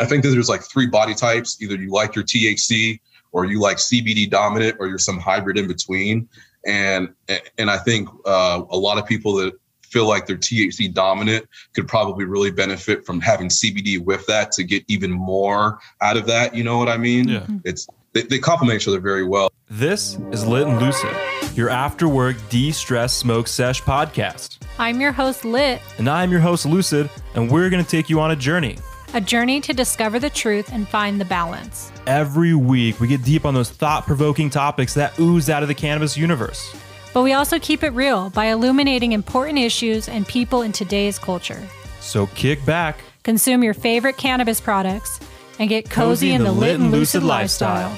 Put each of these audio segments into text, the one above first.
I think that there's like three body types. Either you like your THC or you like CBD dominant or you're some hybrid in between. And and I think uh, a lot of people that feel like they're THC dominant could probably really benefit from having CBD with that to get even more out of that. You know what I mean? Yeah. It's they, they complement each other very well. This is Lit and Lucid, your after work de stress smoke sesh podcast. I'm your host, Lit, And I'm your host, Lucid, and we're going to take you on a journey. A journey to discover the truth and find the balance. Every week, we get deep on those thought provoking topics that ooze out of the cannabis universe. But we also keep it real by illuminating important issues and people in today's culture. So kick back. Consume your favorite cannabis products and get cozy, in the lit and lucid lifestyle.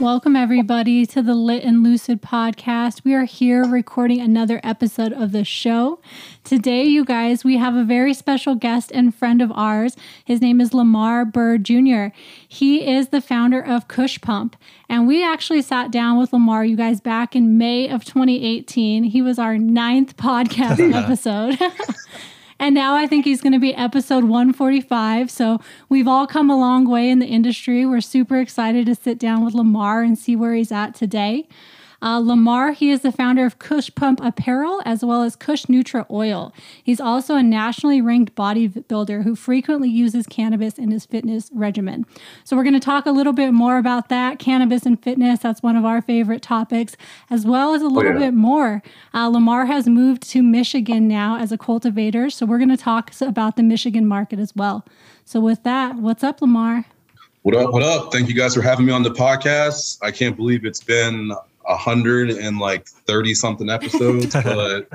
Welcome, everybody, to the Lit and Lucid podcast. We are here recording another episode of the show. Today, you guys, we have a very special guest and friend of ours. His name is Lamar Bird Jr. He is the founder of Kush Pump. And we actually sat down with Lamar, you guys, back in May of 2018. He was our ninth podcast episode. And now I think he's going to be episode 145. So we've all come a long way in the industry. We're super excited to sit down with Lamar and see where he's at today. Uh, Lamar, he is the founder of Kush Pump Apparel as well as Kush Nutra Oil. He's also a nationally ranked bodybuilder who frequently uses cannabis in his fitness regimen. So, we're going to talk a little bit more about that cannabis and fitness. That's one of our favorite topics, as well as a little yeah. bit more. Uh, Lamar has moved to Michigan now as a cultivator. So, we're going to talk about the Michigan market as well. So, with that, what's up, Lamar? What up? What up? Thank you guys for having me on the podcast. I can't believe it's been a hundred and like thirty something episodes, but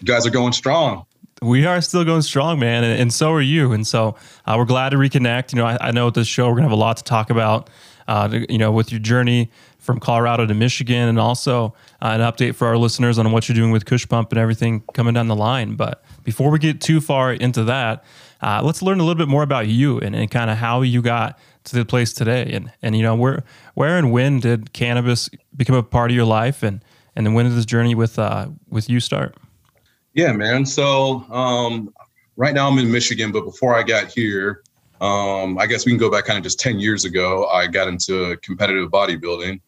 you guys are going strong. We are still going strong, man, and, and so are you. And so uh, we're glad to reconnect. You know, I, I know with this show we're gonna have a lot to talk about. Uh, to- you know, with your journey from Colorado to Michigan, and also uh, an update for our listeners on what you're doing with Kush Pump and everything coming down the line. But before we get too far into that, uh, let's learn a little bit more about you and, and kind of how you got to the place today. And and you know, where where and when did cannabis become a part of your life, and and then when did this journey with uh, with you start? Yeah, man. So um, right now I'm in Michigan, but before I got here, um, I guess we can go back kind of just 10 years ago. I got into competitive bodybuilding.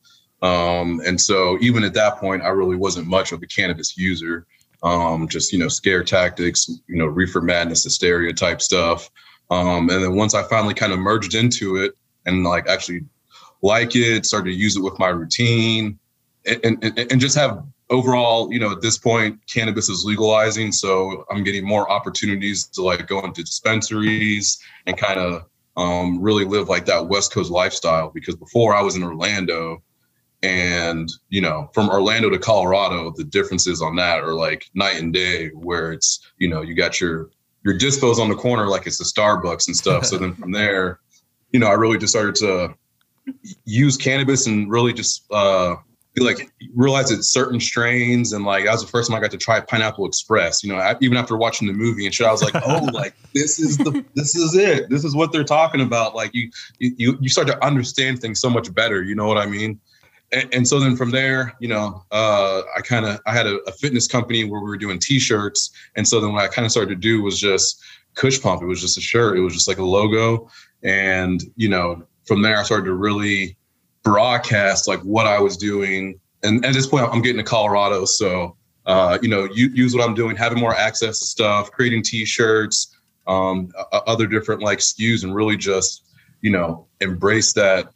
Um, and so even at that point, I really wasn't much of a cannabis user. Um, just, you know, scare tactics, you know, reefer madness, hysteria type stuff. Um, and then once I finally kind of merged into it and like actually like it, started to use it with my routine and, and, and just have overall, you know, at this point, cannabis is legalizing, so I'm getting more opportunities to like go into dispensaries and kind of um, really live like that West Coast lifestyle. Because before I was in Orlando, and you know, from Orlando to Colorado, the differences on that are like night and day. Where it's you know, you got your your dispos on the corner like it's a Starbucks and stuff. so then from there, you know, I really just started to use cannabis and really just uh, be like realize it's certain strains and like that was the first time I got to try Pineapple Express. You know, I, even after watching the movie and shit, I was like, oh, like this is the this is it. This is what they're talking about. Like you you you start to understand things so much better. You know what I mean? And, and so then from there, you know, uh, I kind of I had a, a fitness company where we were doing T-shirts, and so then what I kind of started to do was just Kush Pump. It was just a shirt. It was just like a logo, and you know, from there I started to really broadcast like what I was doing. And at this point, I'm getting to Colorado, so uh, you know, you, use what I'm doing, having more access to stuff, creating T-shirts, um, other different like SKUs, and really just you know embrace that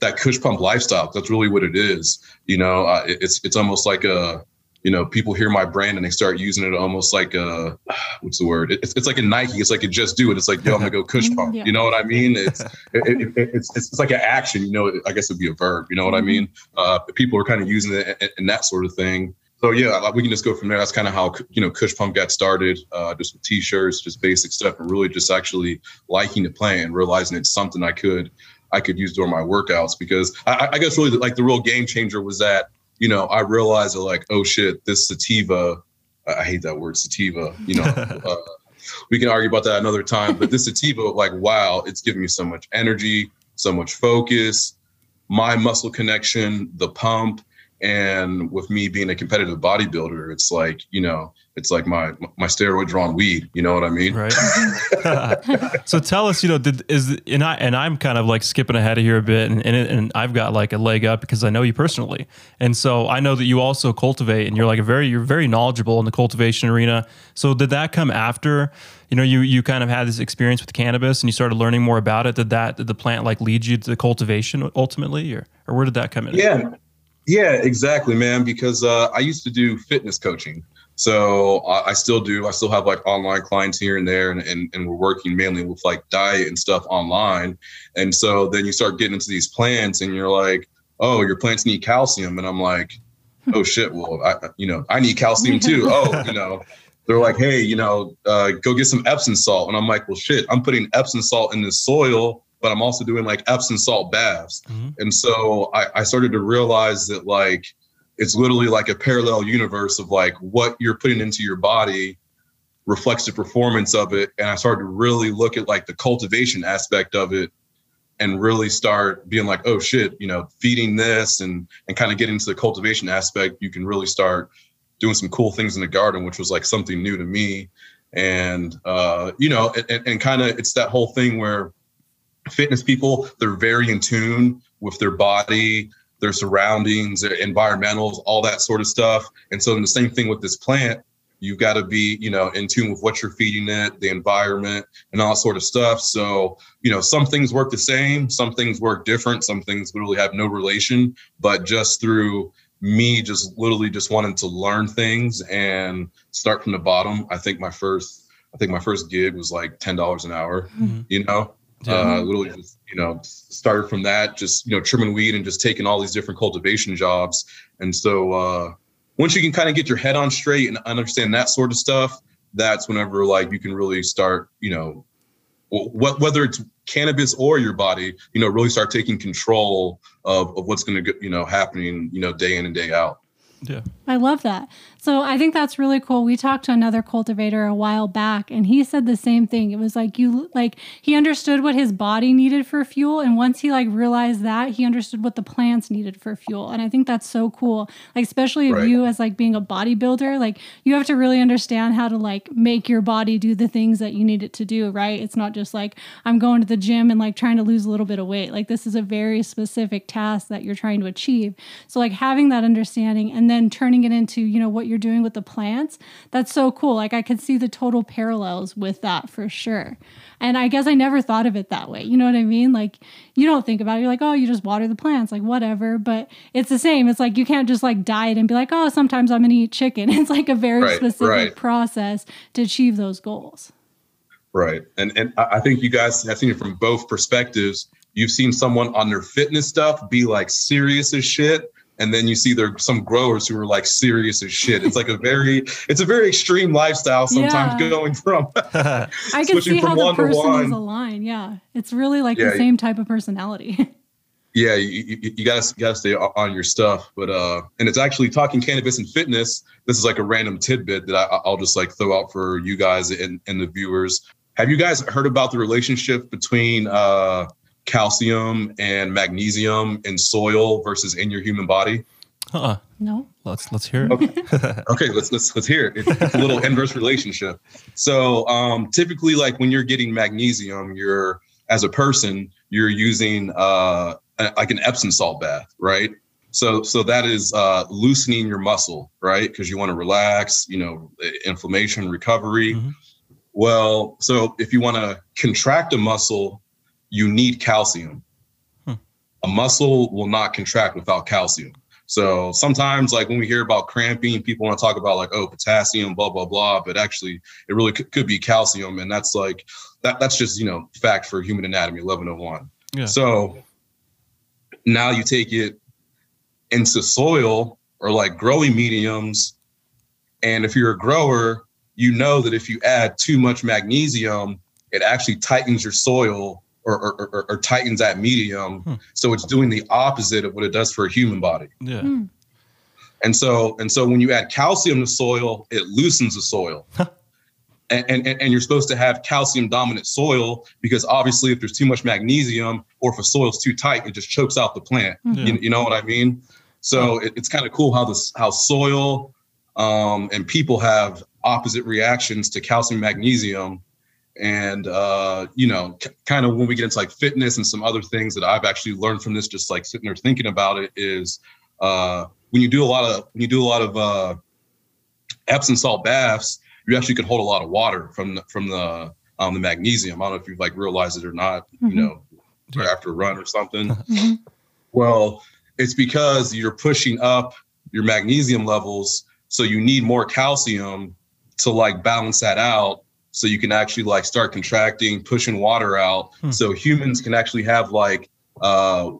that Kush Pump lifestyle. That's really what it is. You know, uh, it- it's it's almost like a you know people hear my brand and they start using it almost like a what's the word? It's, it's like a Nike. It's like a just do it. It's like yo, I'm gonna go Kush Pump. Yeah. You know what I mean? It's it, it, it- it's it's like an action. You know, I guess it'd be a verb. You know what I mean? Uh, people are kind of using it and, and that sort of thing. So yeah, like, we can just go from there. That's kind of how you know Kush Pump got started. Uh, just with t-shirts, just basic stuff, and really just actually liking the plan, realizing it's something I could I could use during my workouts. Because I, I guess really like the real game changer was that you know I realized that like oh shit, this sativa. I I hate that word sativa. You know, uh, we can argue about that another time. But this sativa, like wow, it's giving me so much energy, so much focus, my muscle connection, the pump And with me being a competitive bodybuilder, it's like, you know, it's like my my steroid drawn weed. You know what I mean? Right. so tell us, you know, did is and I and I'm kind of like skipping ahead of here a bit, and and, and I've got like a leg up because I know you personally, and so I know that you also cultivate, and you're like a very you're very knowledgeable in the cultivation arena. So did that come after? You know, you you kind of had this experience with cannabis, and you started learning more about it. Did that did the plant like lead you to the cultivation ultimately, or or where did that come in? Yeah, yeah, exactly, man. Because uh, I used to do fitness coaching. So I, I still do. I still have like online clients here and there, and, and, and we're working mainly with like diet and stuff online. And so then you start getting into these plants, and you're like, oh, your plants need calcium, and I'm like, oh shit, well, I you know I need calcium too. oh, you know. They're like, hey, you know, uh, go get some Epsom salt. And I'm like, well, shit, I'm putting Epsom salt in the soil, but I'm also doing like Epsom salt baths. Mm-hmm. And so I, I started to realize that like, it's literally like a parallel universe of like what you're putting into your body reflects the performance of it and i started to really look at like the cultivation aspect of it and really start being like oh shit you know feeding this and and kind of getting into the cultivation aspect you can really start doing some cool things in the garden which was like something new to me and uh you know and, and kind of it's that whole thing where fitness people they're very in tune with their body their surroundings, their environmentals, all that sort of stuff. And so, in the same thing with this plant, you've got to be, you know, in tune with what you're feeding it, the environment, and all sort of stuff. So, you know, some things work the same, some things work different, some things literally have no relation. But just through me, just literally just wanting to learn things and start from the bottom, I think my first, I think my first gig was like ten dollars an hour. Mm-hmm. You know, uh, literally just you know started from that just you know trimming weed and just taking all these different cultivation jobs and so uh, once you can kind of get your head on straight and understand that sort of stuff that's whenever like you can really start you know what whether it's cannabis or your body you know really start taking control of, of what's going to you know happening you know day in and day out yeah. I love that. So I think that's really cool. We talked to another cultivator a while back and he said the same thing. It was like you like he understood what his body needed for fuel and once he like realized that, he understood what the plants needed for fuel. And I think that's so cool. Like especially if you as like being a bodybuilder, like you have to really understand how to like make your body do the things that you need it to do, right? It's not just like I'm going to the gym and like trying to lose a little bit of weight. Like this is a very specific task that you're trying to achieve. So like having that understanding and then turning it into, you know, what you're doing with the plants, that's so cool. Like I could see the total parallels with that for sure. And I guess I never thought of it that way. You know what I mean? Like you don't think about it. You're like, oh, you just water the plants, like whatever. But it's the same. It's like you can't just like diet and be like, oh, sometimes I'm gonna eat chicken. It's like a very right, specific right. process to achieve those goals. Right. And and I think you guys have seen it from both perspectives. You've seen someone on their fitness stuff be like serious as shit and then you see there some growers who are like serious as shit. It's like a very it's a very extreme lifestyle sometimes yeah. going from I can see how the person is aligned. Yeah. It's really like yeah, the same type of personality. yeah, you, you, you, gotta you gotta stay on your stuff. But uh and it's actually talking cannabis and fitness. This is like a random tidbit that I, I'll just like throw out for you guys and, and the viewers. Have you guys heard about the relationship between uh calcium and magnesium in soil versus in your human body? Uh-uh. No. Let's let's hear it. Okay, okay let's let's let's hear it. It's, a little inverse relationship. So um, typically, like when you're getting magnesium, you're as a person, you're using uh, like an Epsom salt bath, right? So so that is uh, loosening your muscle, right? Because you want to relax, you know, inflammation recovery. Mm-hmm. Well, so if you want to contract a muscle, you need calcium. Hmm. A muscle will not contract without calcium. So sometimes, like when we hear about cramping, people want to talk about like, oh, potassium, blah blah blah, but actually, it really could, could be calcium, and that's like that. That's just you know fact for human anatomy, eleven oh one. So now you take it into soil or like growing mediums, and if you're a grower, you know that if you add too much magnesium, it actually tightens your soil or, or, or, or tightens that medium. Hmm. So it's doing the opposite of what it does for a human body. Yeah. Hmm. And so and so when you add calcium to soil, it loosens the soil. and, and, and you're supposed to have calcium dominant soil because obviously if there's too much magnesium or if a soil's too tight, it just chokes out the plant. Hmm. Yeah. You, you know what I mean? So it, it's kind of cool how this how soil um, and people have opposite reactions to calcium magnesium and uh, you know c- kind of when we get into like fitness and some other things that i've actually learned from this just like sitting there thinking about it is uh, when you do a lot of when you do a lot of uh, epsom salt baths you actually can hold a lot of water from the, from the um, the magnesium i don't know if you've like realized it or not Mhm. you know right after a run or something Mhm. well, it's because you're pushing up your magnesium levels, so you need more calcium to like balance that out so you can actually like start contracting, pushing water out. Hmm. So humans can actually have like uh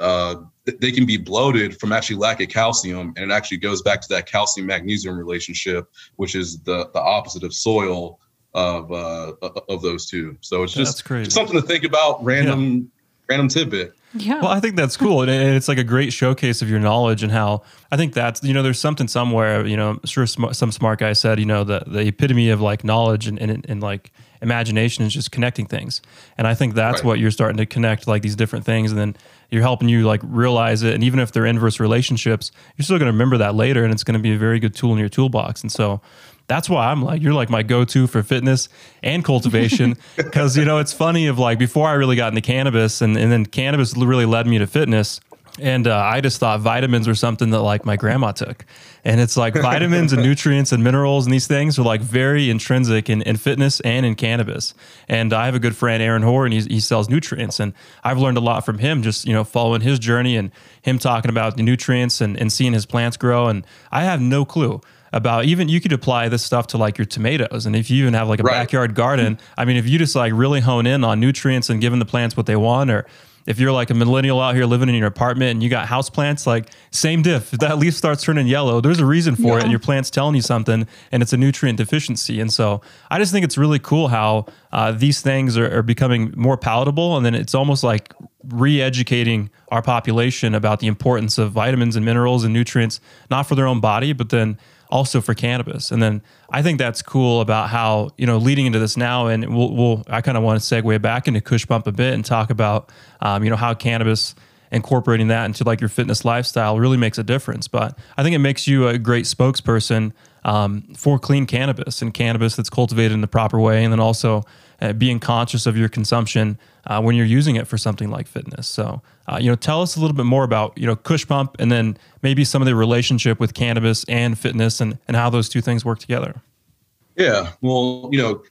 uh they can be bloated from actually lack of calcium and it actually goes back to that calcium magnesium relationship which is the the opposite of soil of uh of those two so it's just That's crazy. just something to think about random random tidbit Yeah. Well, I think that's cool, and and it's like a great showcase of your knowledge and how I think that's you know there's something somewhere you know I'm sure sm- some smart guy said you know the the epitome of like knowledge and and, and like imagination is just connecting things, and I think that's Right. what you're starting to connect like these different things, and then you're helping you like realize it, and even if they're inverse relationships, you're still going to remember that later, and it's going to be a very good tool in your toolbox, and so. That's why I'm like you're like my go-to for fitness and cultivation. Because you know it's funny of like before I really got into cannabis and, and then cannabis really led me to fitness and uh, I just thought vitamins were something that like my grandma took. And it's like vitamins and nutrients and minerals and these things are like very intrinsic in, in fitness and in cannabis. And I have a good friend Aaron Hoare and he's, he sells nutrients. And I've learned a lot from him just you know following his journey and him talking about the nutrients and, and seeing his plants grow. And I have no clue about even you could apply this stuff to like your tomatoes. And if you even have like a Right. backyard garden i mean if you just like really hone in on nutrients and giving the plants what they want or if you're like a millennial out here living in your apartment and you got house plants like same diff. If that leaf starts turning yellow there's a reason for it and your plant's telling you something and it's a nutrient deficiency. And so i just think it's really cool how uh, these things are, are becoming more palatable and then it's almost like re-educating our population about the importance of vitamins and minerals and nutrients not for their own body but then also for cannabis. And then I think that's cool about how, you know, leading into this now, and we'll, we'll I kind of want to segue back into Kush Pump a bit and talk about, um, you know, how cannabis incorporating that into like your fitness lifestyle really makes a difference. But I think it makes you a great spokesperson um, for clean cannabis and cannabis that's cultivated in the proper way. And then also uh, being conscious of your consumption uh, when you're using it for something like fitness. So, uh, you know, tell us a little bit more about, you know, Kush Pump and then maybe some of the relationship with cannabis and fitness and, and how those two things work together. Yeah, well, you know,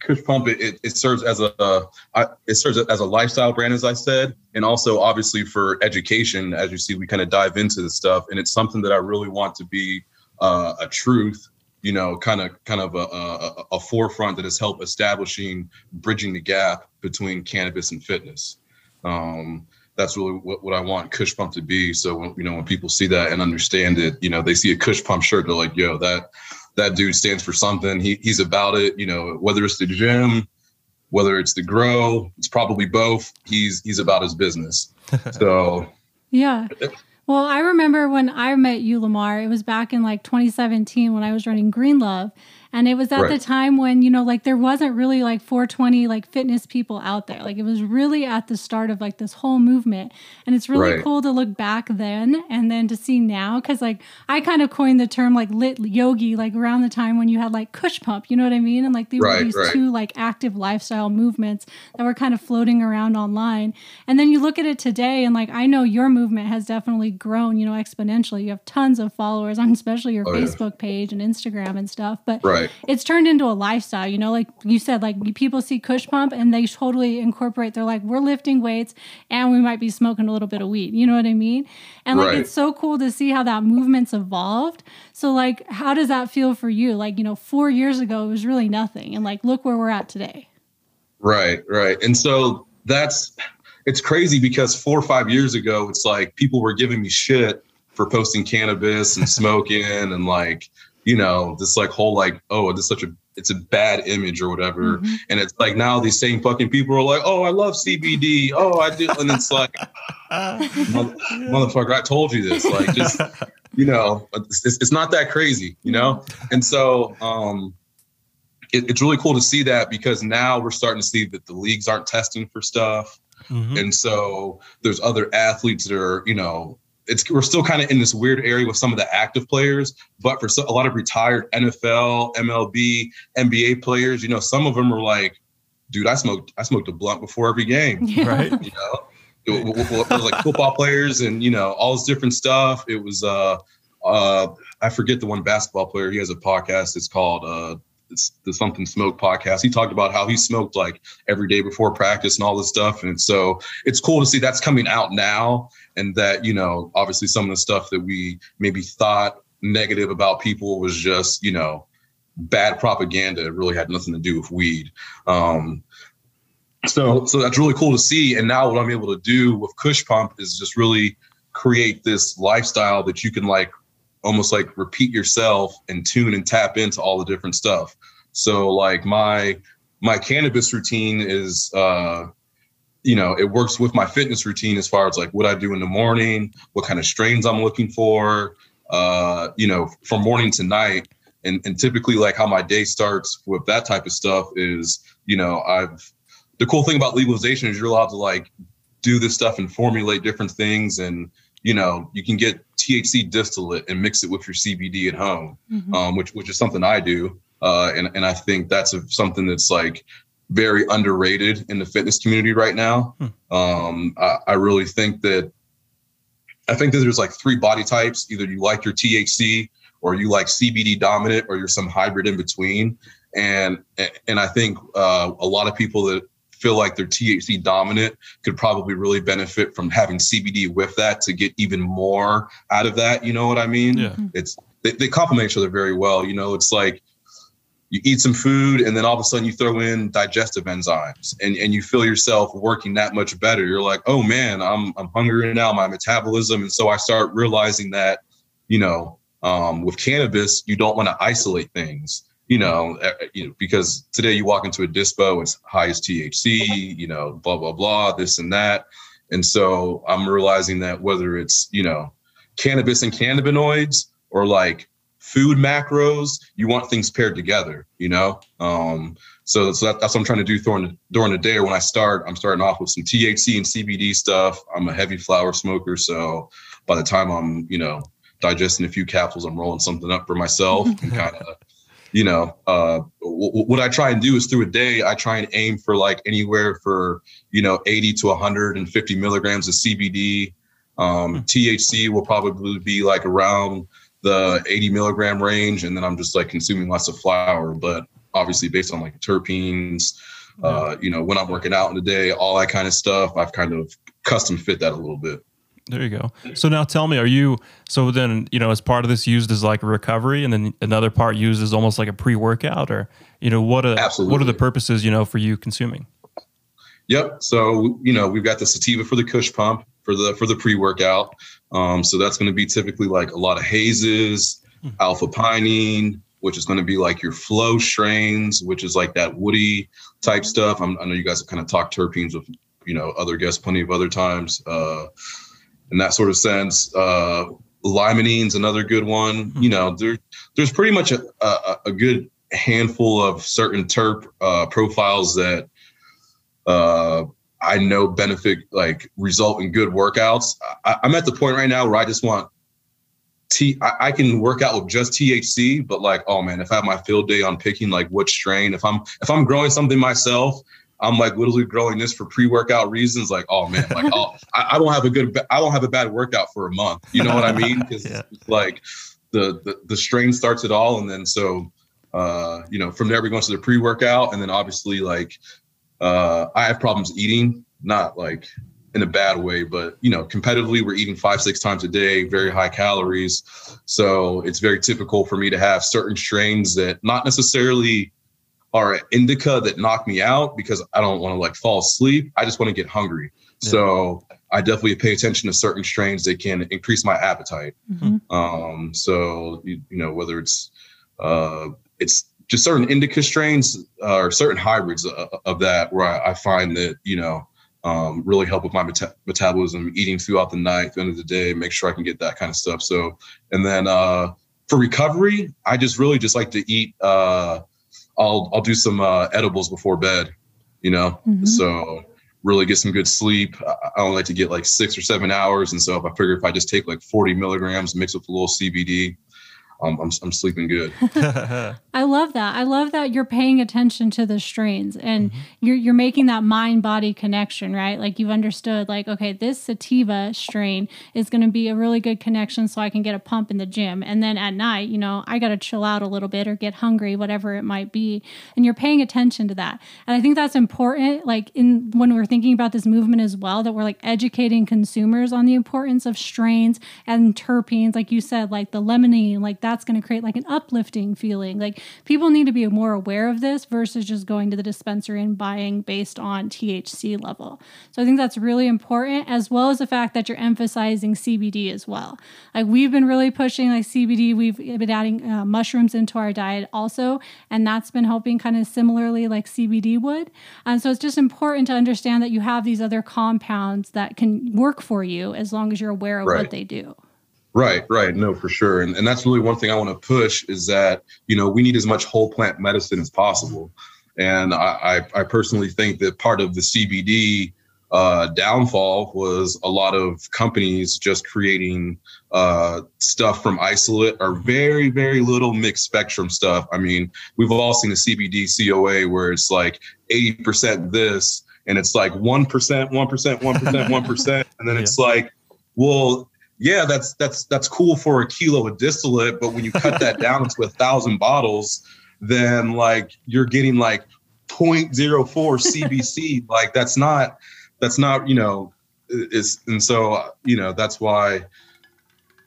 Kush Pump it, it, it serves as a uh, it serves as a lifestyle brand, as I said, and also obviously for education. As you see, we kind of dive into this stuff, and it's something that I really want to be uh, a truth. You know, kind of kind of a, a, a forefront that has helped establishing bridging the gap between cannabis and fitness. Um, that's really what, what I want Kush Pump to be. So when, you know, when people see that and understand it, you know, they see a Kush Pump shirt, they're like, "Yo, that." that dude stands for something. He he's about it. You know, whether it's the gym, whether it's the grow, it's probably both. He's he's about his business. So Yeah. Well, I remember when I met you, Lamar, it was back in like 2017 when I was running Green Love. And it was at the time when, you know, like there wasn't really like 420 like fitness people out there. Like it was really at the start of like this whole movement. And it's really Right. cool to look back then and then to see now. Cause like I kind of coined the term like lit yogi, like around the time when you had like Kush Pump, you know what I mean? And like there were these right. two like active lifestyle movements that were kind of floating around online. And then you look at it today, and like I know your movement has definitely grown, you know, exponentially. You have tons of followers on especially your Oh, yeah. Facebook page and Instagram and stuff. But right, it's turned into a lifestyle, you know, like you said, like people see Kush Pump and they totally incorporate. They're like, we're lifting weights and we might be smoking a little bit of weed. You know what I mean? And like Right. it's so cool to see how that movement's evolved. So like, how does that feel for you? Like, you know, four years ago it was really nothing, and like look where we're at today. right, right. And so that's it's crazy because four or five years ago, it's like people were giving me shit for posting cannabis and smoking and like you know this like whole like oh this is such a it's a bad image or whatever. Mhm. and it's like now these same fucking people are like oh i love cbd oh i do. And it's like motherfucker i told you this. Like just you know it's, it's not that crazy you know? And so um it, it's really cool to see that because now we're starting to see that the leagues aren't testing for stuff. Mhm. and so there's other athletes that are you know it's we're still kind of in this weird area with some of the active players, but for so, a lot of retired NFL, MLB, NBA players, you know, some of them are like, dude, I smoked I smoked a blunt before every game, Yeah. Right. you know. It, wa- wa- wa- it was like football players and you know all this different stuff. It was uh uh I forget the one basketball player. He has a podcast. It's called uh it's the something smoke podcast. He talked about how he smoked like every day before practice and all this stuff. And so it's cool to see that's coming out now and that you know obviously some of the stuff that we maybe thought negative about people was just you know bad propaganda. It really had nothing to do with weed. Um so so that's really cool to see. And now what i'm able to do with kush pump is just really create this lifestyle that you can like almost like repeat yourself and tune and tap into all the different stuff. So like my my cannabis routine is uh you know, it works with my fitness routine as far as like what I do in the morning, what kind of strains I'm looking for, uh, you know, from morning to night. And, and typically like how my day starts with that type of stuff is, you know, I've, the cool thing about legalization is you're allowed to like do this stuff and formulate different things. And, you know, you can get THC distillate and mix it with your CBD at home, Mhm. um, which, which is something I do. Uh, and, and I think that's a, something that's like very underrated in the fitness community right now. Um, I, I really think that I think that there's like three body types. Either you like your THC or you like CBD dominant or you're some hybrid in between. And and I think uh, a lot of people that feel like they're THC dominant could probably really benefit from having CBD with that to get even more out of that. You know what I mean? Yeah. It's they, they complement each other very well. You know, it's like you eat some food and then all of a sudden you throw in digestive enzymes and, and you feel yourself working that much better. You're like, oh man, I'm I'm hungry now, my metabolism. And so I start realizing that, you know, um, with cannabis, you don't want to isolate things, you know, uh, you know, because today you walk into a dispo, it's high as THC, you know, blah, blah, blah, this and that. And so I'm realizing that whether it's, you know, cannabis and cannabinoids or like food macros, you want things paired together, you know? Um, so, so that, that's what I'm trying to do during the, during the day or when I start, I'm starting off with some THC and CBD stuff. I'm a heavy flower smoker. So by the time I'm, you know, digesting a few capsules, I'm rolling something up for myself and kind of, you know, uh, w- w- what I try and do is through a day, I try and aim for like anywhere for, you know, 80 to 150 milligrams of CBD. Um, THC will probably be like around the 80 milligram range, and then I'm just like consuming lots of flower. But obviously, based on like terpenes, uh, you know, when I'm working out in the day, all that kind of stuff, I've kind of custom fit that a little bit. There you go. So now tell me, are you so then you know as part of this used as like a recovery, and then another part used as almost like a pre-workout, or you know what are what are the purposes you know for you consuming? Yep. So you know, we've got the sativa for the Kush pump for the for the pre-workout. Um, so that's going to be typically like a lot of hazes, alpha pinene, which is going to be like your flow strains, which is like that woody type stuff. I'm, I know you guys have kind of talked terpenes with you know other guests plenty of other times. Uh, in that sort of sense, uh, limonene's another good one. You know, there there's pretty much a, a, a good handful of certain terp uh, profiles that uh, I know benefit like result in good workouts. I, I'm at the point right now where I just want T. I, I can work out with just THC, but like, oh man, if I have my field day on picking like what strain, if I'm if I'm growing something myself, I'm like literally growing this for pre-workout reasons. Like, oh man, like oh, I, I won't have a good, I won't have a bad workout for a month. You know what I mean? Because Yeah. like the, the the strain starts it all, and then so uh, you know from there we go into the pre-workout, and then obviously like uh, I have problems eating, not like in a bad way, but you know, competitively we're eating five, six times a day, very high calories. So it's very typical for me to have certain strains that not necessarily are indica that knock me out because I don't want to like fall asleep. I just want to get hungry. Yeah. So I definitely pay attention to certain strains that can increase my appetite. Mhm. Um, so you, you know whether it's uh, it's just certain indica strains uh, or certain hybrids of, of that where I, I find that you know um, really help with my meta- metabolism, eating throughout the night, the end of the day, make sure I can get that kind of stuff. So and then uh, for recovery, I just really just like to eat. Uh, I'll I'll do some uh, edibles before bed, you know. Mhm. So really get some good sleep. I, only like to get like six or seven hours. And so if I figure if I just take like 40 milligrams, mix with a little CBD, um, I'm, I'm sleeping good. I love that. I love that you're paying attention to the strains and mm-hmm. you're you're making that mind body connection, right? Like you've understood, like okay, this sativa strain is going to be a really good connection, so I can get a pump in the gym, and then at night, you know, I got to chill out a little bit or get hungry, whatever it might be, and you're paying attention to that. And I think that's important, like in when we're thinking about this movement as well, that we're like educating consumers on the importance of strains and terpenes, like you said, like the limonene, like that's going to create like an uplifting feeling. Like people need to be more aware of this versus just going to the dispensary and buying based on THC level. So I think that's really important, as well as the fact that you're emphasizing CBD as well. Like we've been really pushing like CBD, we've been adding uh, mushrooms into our diet also, and that's been helping kind of similarly like CBD would. And so it's just important to understand that you have these other compounds that can work for you as long as you're aware of right. what they do. Right, right. No, for sure. And, and that's really one thing I want to push is that, you know, we need as much whole plant medicine as possible. And I, I, I personally think that part of the CBD uh, downfall was a lot of companies just creating uh, stuff from isolate or very, very little mixed spectrum stuff. I mean, we've all seen the CBD COA where it's like 80% this and it's like 1%, 1%, 1%, 1%. And then yeah. it's like, well, yeah, that's that's that's cool for a kilo of distillate, but when you cut that down to a thousand bottles, then like you're getting like 0.04 CBC. like that's not that's not you know is and so you know that's why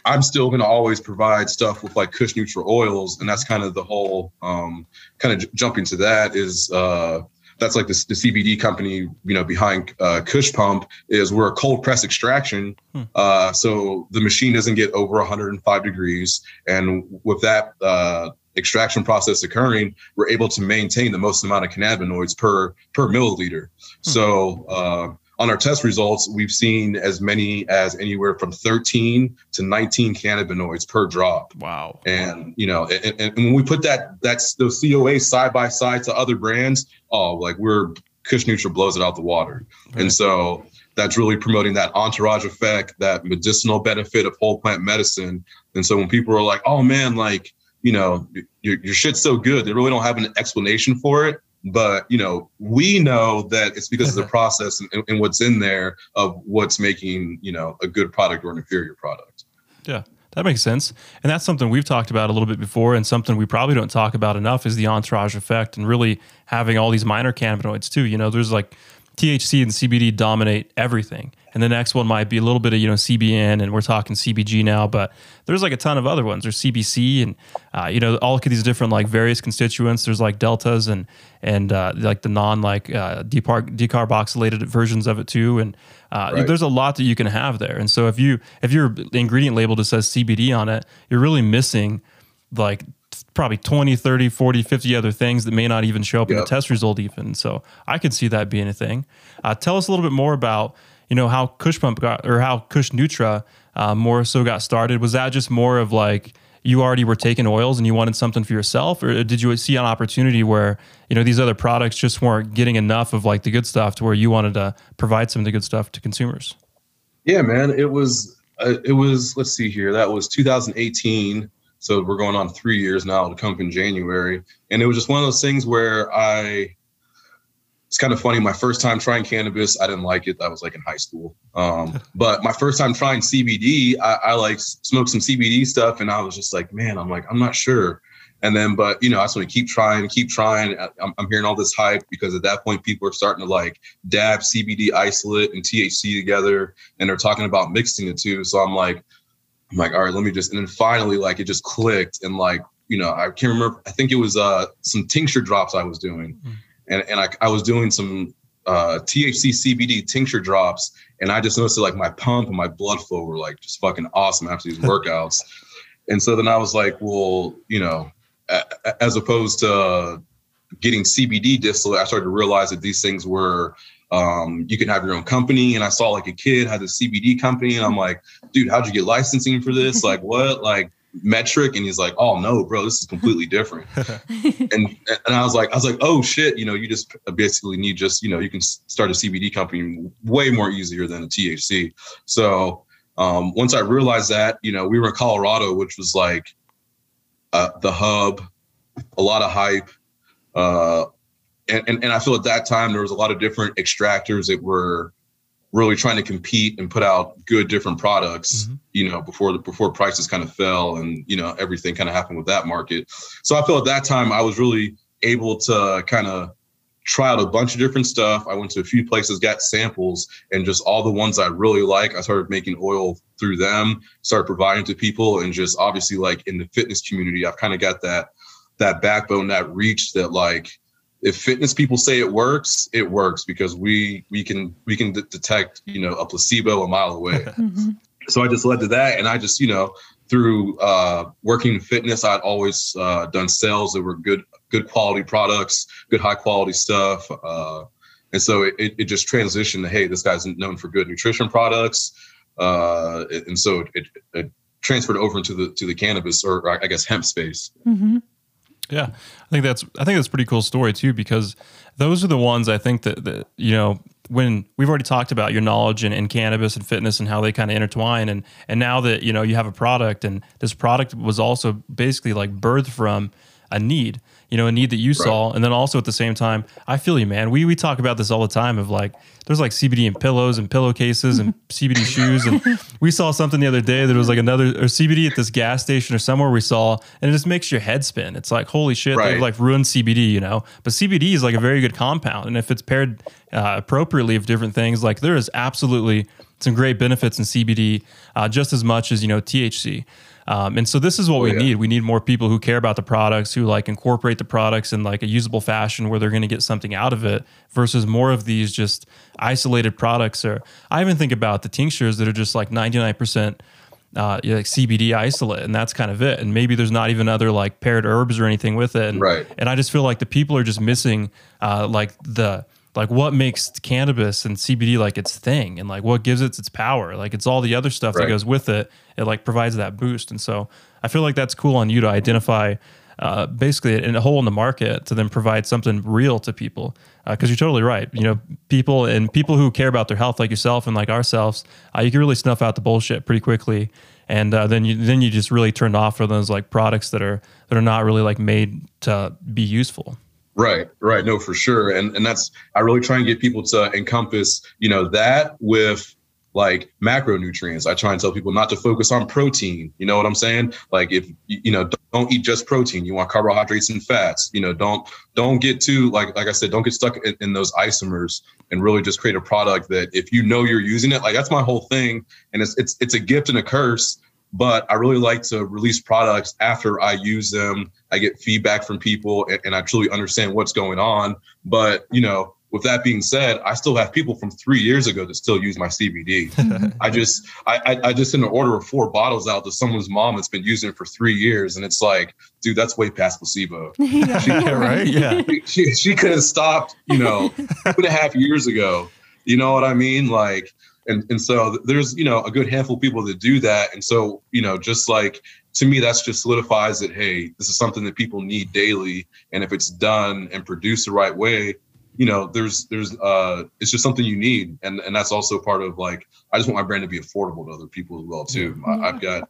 I'm still going to always provide stuff with like Kush Nutra oils, and that's kind of the whole um, kind of j- jumping to that is uh, that's like the, the CBD company, you know, behind uh, Kush Pump is we're a cold press extraction. Hmm. Uh, so the machine doesn't get over 105 degrees. And with that uh, extraction process occurring, we're able to maintain the most amount of cannabinoids per, per milliliter. Hmm. So, uh, on our test results, we've seen as many as anywhere from 13 to 19 cannabinoids per drop. Wow. And you know, and, and when we put that that's those COAs side by side to other brands, oh, like we're Kush Nutra blows it out the water. Right. And so that's really promoting that entourage effect, that medicinal benefit of whole plant medicine. And so when people are like, oh man, like, you know, your, your shit's so good, they really don't have an explanation for it but you know we know that it's because of the process and, and, what's in there of what's making you know a good product or an inferior product. Yeah that makes sense. And that's something we've talked about a little bit before and something we probably don't talk about enough is the entourage effect and really having all these minor cannabinoids too. You know there's like THC and CBD dominate everything. And the next one might be a little bit of, you know, CBN and we're talking CBG now, but there's like a ton of other ones. There's CBC and, uh, you know, all of these different like various constituents. There's like deltas and, and uh, like the non like uh, decar- decarboxylated versions of it too. And uh, right. there's a lot that you can have there. And so if you, if your ingredient label just says CBD on it, you're really missing like probably 20, 30, 40, 50 other things that may not even show up yep. in the test result even. So I could see that being a thing. Uh, tell us a little bit more about, you know, how Kush Pump got, or how Kush Nutra uh, more so got started. Was that just more of like, you already were taking oils and you wanted something for yourself or did you see an opportunity where you know these other products just weren't getting enough of like the good stuff to where you wanted to provide some of the good stuff to consumers yeah man it was uh, it was let's see here that was 2018 so we're going on three years now to come in January. And it was just one of those things where I, it's kind of funny. My first time trying cannabis, I didn't like it. That was like in high school. Um, but my first time trying CBD, I, I like smoked some CBD stuff and I was just like, man, I'm like, I'm not sure. And then, but you know, I just want to keep trying, keep trying. I'm, I'm, hearing all this hype because at that point, people are starting to like dab CBD isolate and THC together, and they're talking about mixing the two. So I'm like, I'm like, all right, let me just, and then finally, like, it just clicked. And like, you know, I can't remember, I think it was uh some tincture drops I was doing. Mm-hmm. And, and I, I was doing some uh, THC CBD tincture drops. And I just noticed that like my pump and my blood flow were like just fucking awesome after these workouts. and so then I was like, well, you know, a- as opposed to getting CBD distillate, I started to realize that these things were um, you can have your own company. And I saw like a kid had a CBD company, and I'm like, dude, how'd you get licensing for this? Like, what? Like, METRC and he's like oh no bro this is completely different. And and i was like i was like oh shit you know you just basically need just you know you can start a cbd company way more easier than a thc so um, once i realized that you know we were in colorado which was like uh, the hub a lot of hype uh, and, and, and i feel at that time there was a lot of different extractors that were really trying to compete and put out good different products mm-hmm. you know before the before prices kind of fell and you know everything kind of happened with that market so i feel at that time i was really able to kind of try out a bunch of different stuff i went to a few places got samples and just all the ones i really like i started making oil through them started providing to people and just obviously like in the fitness community i've kind of got that that backbone that reach that like if fitness people say it works, it works because we we can we can d- detect you know a placebo a mile away. mm-hmm. So I just led to that, and I just you know through uh, working in fitness, I'd always uh, done sales that were good good quality products, good high quality stuff, uh, and so it, it just transitioned to hey, this guy's known for good nutrition products, uh, and so it, it, transferred over into the to the cannabis or I guess hemp space. Mm-hmm. Yeah, I think that's I think that's a pretty cool story too because those are the ones I think that, that you know when we've already talked about your knowledge in cannabis and fitness and how they kind of intertwine and and now that you know you have a product and this product was also basically like birthed from a need you know, a need that you right. saw. And then also at the same time, I feel you, man. We we talk about this all the time of like there's like CBD in pillows and pillowcases and CBD shoes. And we saw something the other day that was like another or CBD at this gas station or somewhere we saw, and it just makes your head spin. It's like holy shit, right. they've like ruined CBD, you know. But CBD is like a very good compound, and if it's paired uh, appropriately with different things, like there is absolutely some great benefits in CBD, uh, just as much as you know THC. Um, and so this is what oh, we yeah. need. We need more people who care about the products, who like incorporate the products in like a usable fashion where they're going to get something out of it versus more of these just isolated products. Or I even think about the tinctures that are just like 99% uh, like CBD isolate, and that's kind of it. And maybe there's not even other like paired herbs or anything with it. And, right. And I just feel like the people are just missing uh, like the like what makes cannabis and CBD like its thing and like what gives it its power. Like it's all the other stuff right. that goes with it. It like provides that boost. And so I feel like that's cool on you to identify uh, basically a hole in the market to then provide something real to people. Because uh, you're totally right. You know, people and people who care about their health, like yourself and like ourselves, uh, you can really snuff out the bullshit pretty quickly. And uh, then you then you just really turned off for those like products that are that are not really like made to be useful. Right, right. No, for sure. And and that's I really try and get people to encompass, you know, that with like macronutrients. I try and tell people not to focus on protein. You know what I'm saying? Like if you know, don't eat just protein. You want carbohydrates and fats. You know, don't don't get too like like I said, don't get stuck in, in those isomers and really just create a product that if you know you're using it, like that's my whole thing. And it's it's it's a gift and a curse but I really like to release products after I use them. I get feedback from people and, and, I truly understand what's going on. But, you know, with that being said, I still have people from three years ago that still use my CBD. I just, I, I, I just sent an order of four bottles out to someone's mom that's been using it for three years. And it's like, dude, that's way past placebo. yeah, she, right. Yeah. She, she could have stopped, you know, two and a half years ago. You know what I mean? Like, and and so there's you know a good handful of people that do that. And so you know just like to me that's just solidifies that hey this is something that people need daily. And if it's done and produced the right way you know there's there's uh it's just something you need. And and that's also part of like i just want my brand to be affordable to other people as well too. Yeah. i've got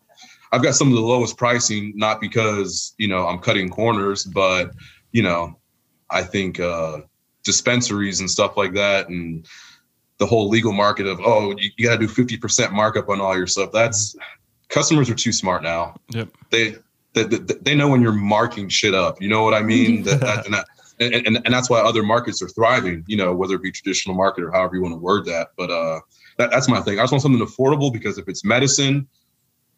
i've got some of the lowest pricing not because you know i'm cutting corners but you know i think uh dispensaries and stuff like that and the whole legal market of oh you, you got to do 50% markup on all your stuff. That's customers are too smart now. Yep. They they, they know when you're marking shit up. You know what i mean? That, that, and, that, and, and, and that's why other markets are thriving you know whether it be traditional market or however you want to word that. But uh that, that's my thing. I just want something affordable because if it's medicine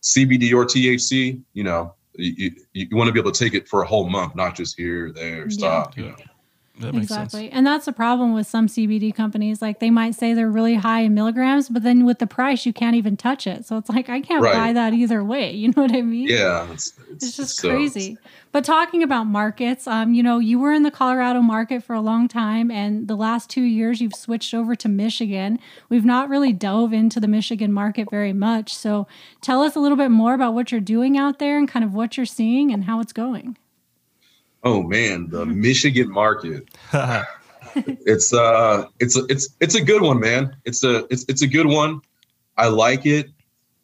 cbd or thc you know you, you, you want to be able to take it for a whole month not just here there stop yeah. you know That makes exactly. And that's the problem with some CBD companies. Like they might say they're really high in milligrams, but then with the price, you can't even touch it. So it's like, I can't Right. buy that either way. You know what I mean? Yeah, it's, It's just so- crazy. But talking about markets, um, you know, you were in the Colorado market for a long time, and the last two years you've switched over to Michigan. We've not really dove into the Michigan market very much. So tell us a little bit more about what you're doing out there and kind of what you're seeing and how it's going. Oh man, the Michigan market. it's uh it's a, it's it's a good one, man. It's a it's it's a good one. I like it.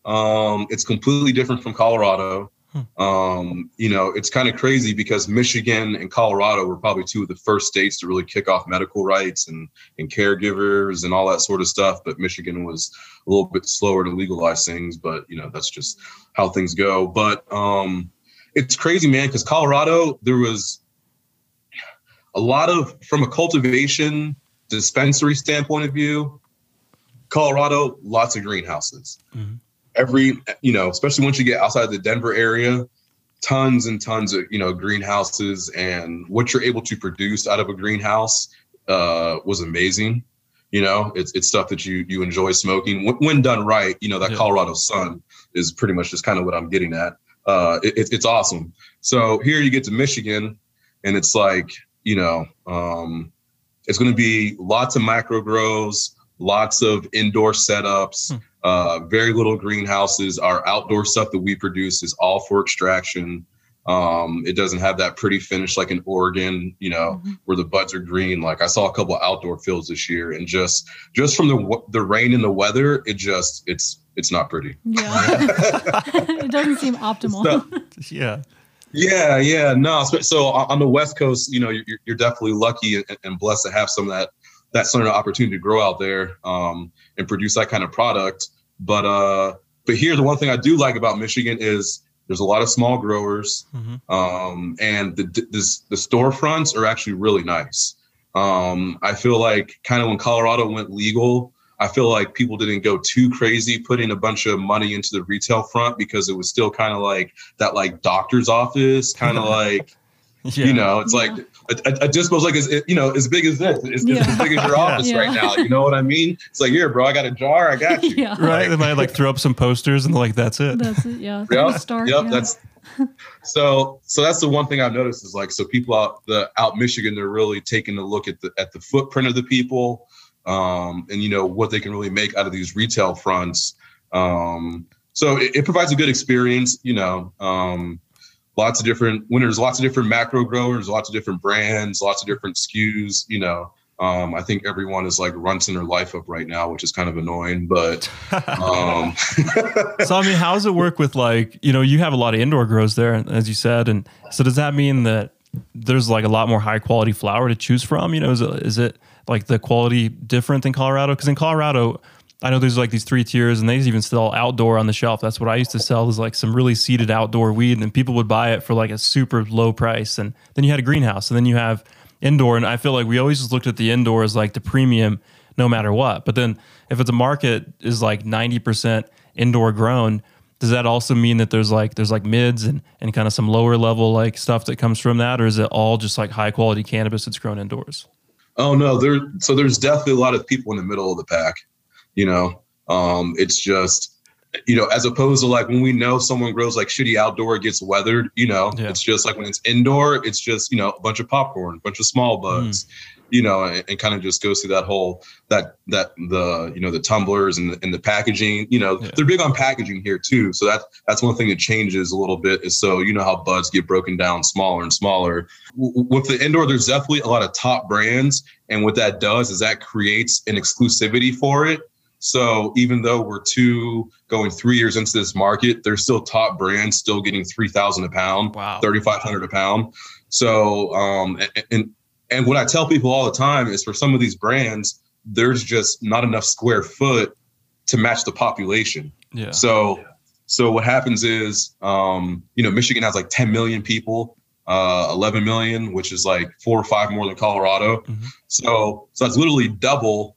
Um it's completely different from Colorado. Um, you know, it's kind of crazy because Michigan and Colorado were probably two of the first states to really kick off medical rights and and caregivers and all that sort of stuff. But Michigan was a little bit slower to legalize things, but you know, that's just how things go. But um it's crazy, man, because Colorado, there was a lot of from a cultivation dispensary standpoint of view colorado lots of greenhouses Mhm. every you know especially once you get outside the denver area tons and tons of you know greenhouses and what you're able to produce out of a greenhouse uh, was amazing you know it's, it's stuff that you you enjoy smoking when, when done right you know that Yeah. colorado sun is pretty much just kind of what i'm getting at uh, it, it- it's awesome so here you get to michigan and it's like you know um, it's going to be lots of micro grows lots of indoor setups Hmm. uh, very little greenhouses our outdoor stuff that we produce is all for extraction um, it doesn't have that pretty finish like in oregon you know Mhm. where the buds are green like i saw a couple of outdoor fields this year and just just from the the rain and the weather it just it's it's not pretty Yeah. it doesn't seem optimal. So- yeah. Yeah, yeah, no. So, so on on the West Coast, you know, you're, you're definitely lucky and, and blessed to have some of that that sort of opportunity to grow out there um, and produce that kind of product. But uh, but here, the one thing I do like about Michigan is there's a lot of small growers, Mhm. um, and the this, the storefronts are actually really nice. Um, I feel like kind of when Colorado went legal, I feel like people didn't go too crazy putting a bunch of money into the retail front because it was still kind of like that like doctor's office, kind of like Yeah. you know, it's Yeah. like a, a, a dispo's like as you know as big as this, it's, it's Yeah. as big as your office Yeah. right now. You know what I mean? It's like here, bro, I got a jar, I got you. yeah. Right. They might like throw up some posters and like that's it. That's it. Yeah. Yep, Pretty stark, yep, yeah. that's so so that's the one thing I've noticed is like so people out the out Michigan they're really taking a look at the at the footprint of the people um and you know what they can really make out of these retail fronts um so it, it provides a good experience you know um lots of different when there's lots of different macro growers lots of different brands lots of different SKUs you know um I think everyone is like running their life up right now which is kind of annoying but um so I mean, how does it work with like you know you have a lot of indoor grows there, as you said, and so does that mean that there's like a lot more high quality flower to choose from? You know, is it, is it like the quality different than Colorado? Because in Colorado, I know there's like these three tiers, and they even sell outdoor on the shelf. That's what I used to sell is like some really seeded outdoor weed, and people would buy it for like a super low price. And then you had a greenhouse, and then you have indoor, and I feel like we always just looked at the indoor as like the premium, no matter what. But then if it's a market is like ninety percent indoor grown, does that also mean that there's like there's like mids and and kind of some lower level like stuff that comes from that, or is it all just like high quality cannabis that's grown indoors? Oh no, there. So there's definitely a lot of people in the middle of the pack. You know, um, it's just, you know, as opposed to like when we know someone grows like shitty outdoor, gets weathered. You know, Yeah. it's just like when it's indoor, it's just you know a bunch of popcorn, a bunch of small buds. You know, and, and kind of just goes through that whole that that the you know the tumblers and the, and the packaging. You know, Yeah. they're big on packaging here too. So that that's one thing that changes a little bit. Is so you know how buds get broken down smaller and smaller. W- with the indoor, there's definitely a lot of top brands, and what that does is that creates an exclusivity for it. So even though we're two going three years into this market, there's still top brands still getting three thousand a pound, Wow. thirty five hundred a pound. So um and, and and what I tell people all the time is for some of these brands, there's just not enough square foot to match the population. Yeah. So, so what happens is, um, you know, Michigan has like 10 million people, uh, 11 million, which is like four or five more than Colorado. Mhm. So, so that's literally double.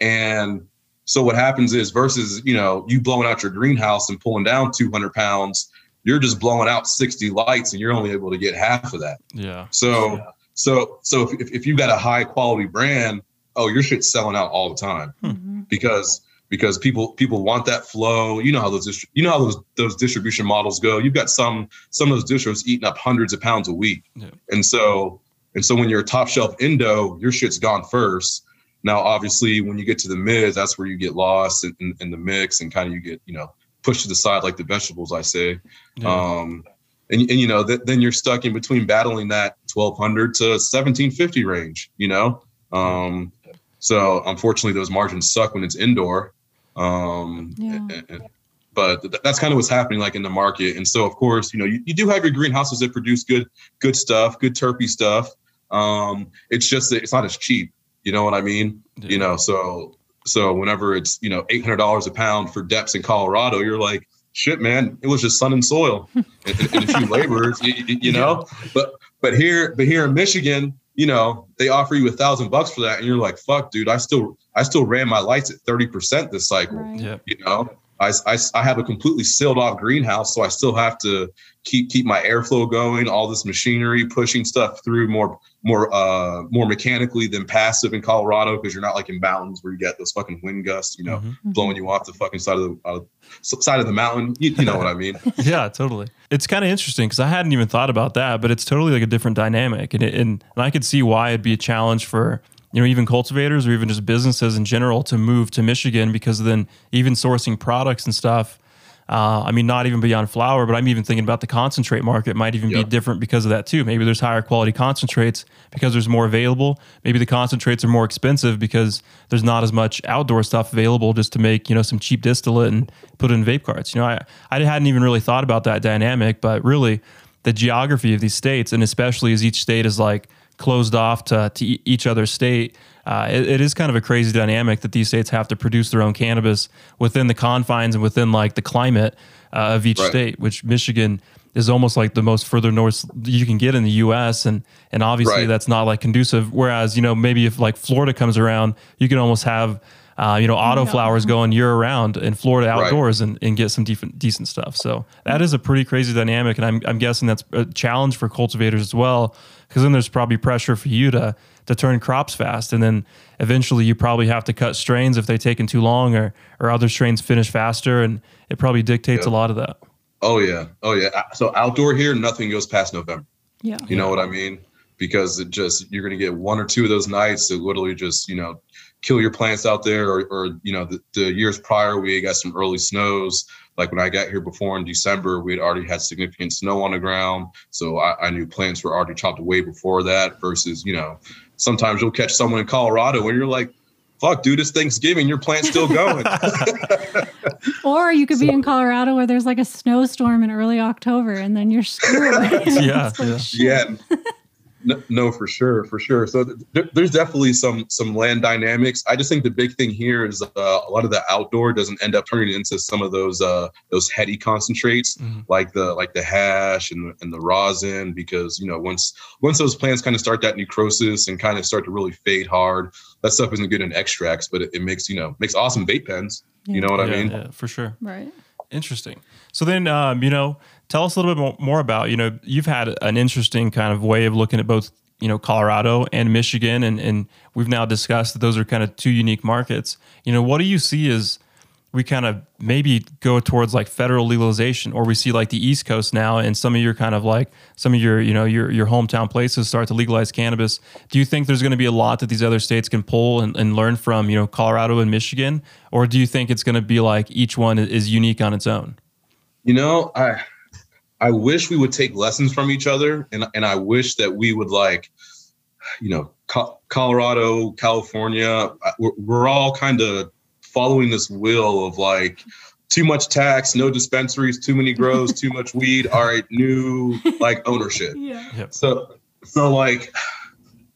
And so what happens is versus, you know, you blowing out your greenhouse and pulling down 200 pounds, you're just blowing out 60 lights and you're only able to get half of that. Yeah. So, So so if, if you've got a high quality brand, oh your shit's selling out all the time Mhm. because because people people want that flow. You know how those you know how those those distribution models go. You've got some some of those distros eating up hundreds of pounds a week, Yeah. and so and so when you're a top shelf Indo, your shit's gone first. Now, obviously, when you get to the mids, that's where you get lost in, in, in the mix and kind of you get you know pushed to the side like the vegetables. I say. Yeah. Um, and, and you know, th- then you're stuck in between battling that 1200 to 1750 range, you know? Um, so unfortunately, those margins suck when it's indoor. Um, Yeah. and- and- but th- that's kind of what's happening like in the market. And so, of course, you know, you, you do have your greenhouses that produce good, good stuff, good terpy stuff. Um, it's just that it's not as cheap. You know what I mean? Yeah. You know, so so whenever it's you know eight hundred dollars a pound for deps in Colorado, you're like, shit, man, it was just sun and soil and, and- and a few laborers, you, you- you know. But but here but here in Michigan, you know, they offer you a thousand bucks for that, and you're like, fuck, dude, I still I still ran my lights at thirty percent this cycle. Right. yeah. You know, I, I, I have a completely sealed off greenhouse, so I still have to keep keep my airflow going. All this machinery pushing stuff through more more uh more mechanically than passive in Colorado because you're not like in mountains where you get those fucking wind gusts, you know, Mhm. blowing you off the fucking side of the uh, side of the mountain. You, you know what I mean? yeah, totally. It's kind of interesting because I hadn't even thought about that, but it's totally like a different dynamic, and it, and and I could see why it'd be a challenge for you know even cultivators or even just businesses in general to move to Michigan because then even sourcing products and stuff. Uh, I mean, not even beyond flower, but I'm even thinking about the concentrate market might even be different because of that too. Maybe there's higher quality concentrates because there's more available. Maybe the concentrates are more expensive because there's not as much outdoor stuff available just to make you know some cheap distillate and put it in vape carts. You know, I I hadn't even really thought about that dynamic, but really the geography of these states, and especially as each state is like closed off to, to each other state, uh, it, it is kind of a crazy dynamic that these states have to produce their own cannabis within the confines and within like the climate uh, of each Right. state, which Michigan is almost like the most further north you can get in the U.S. and and obviously Right. that's not like conducive. Whereas you know maybe if like Florida comes around, you can almost have uh, you know auto Yeah. flowers going year round in Florida Right. outdoors and, and get some decent decent stuff. So that is a pretty crazy dynamic, and I'm I'm guessing that's a challenge for cultivators as well, because then there's probably pressure for you to to turn crops fast, and then eventually you probably have to cut strains if they've taken too long, or or other strains finish faster, and it probably dictates Yep. a lot of that. Oh yeah, oh yeah. Uh, so outdoor here, nothing goes past November. Yeah. You know what I mean? Because it just you're gonna get one or two of those nights that literally just you know kill your plants out there, or, or you know the, the years prior we got some early snows. Like when I got here before in December, we had already had significant snow on the ground, so I, I knew plants were already chopped away before that. Versus you know sometimes you'll catch someone in Colorado and you're like, "Fuck, dude, it's Thanksgiving, your plant's still going." Or you could be in Colorado where there's like a snowstorm in early October and then you're screwed. Yeah, like, yeah. yeah no, no for sure for sure so th- there's definitely some some land dynamics i just think the big thing here is uh, a lot of the outdoor doesn't end up turning into some of those uh those heady concentrates Mhm. like the like the hash and the, and the rosin because you know once once those plants kind of start that necrosis and kind of start to really fade hard that stuff isn't good in extracts but it, it makes you know makes awesome vape pens you know what i mean yeah, for sure. Right. Interesting. So then, um, you know, tell us a little bit more, about, you know, you've had an interesting kind of way of looking at both, you know, Colorado and Michigan, and and we've now discussed that those are kind of two unique markets. You know, what do you see as we kind of maybe go towards like federal legalization, or we see like the East Coast now, and some of your kind of like some of your, you know, your your hometown places start to legalize cannabis. Do you think there's going to be a lot that these other states can pull and, and learn from, you know, Colorado and Michigan, or do you think it's going to be like each one is unique on its own? You know, I I wish we would take lessons from each other, and and I wish that we would like, you know, Co- Colorado, California, we're, we're all kind of following this will of like too much tax, no dispensaries, too many grows, too much weed. All right, new like ownership. Yeah. So so like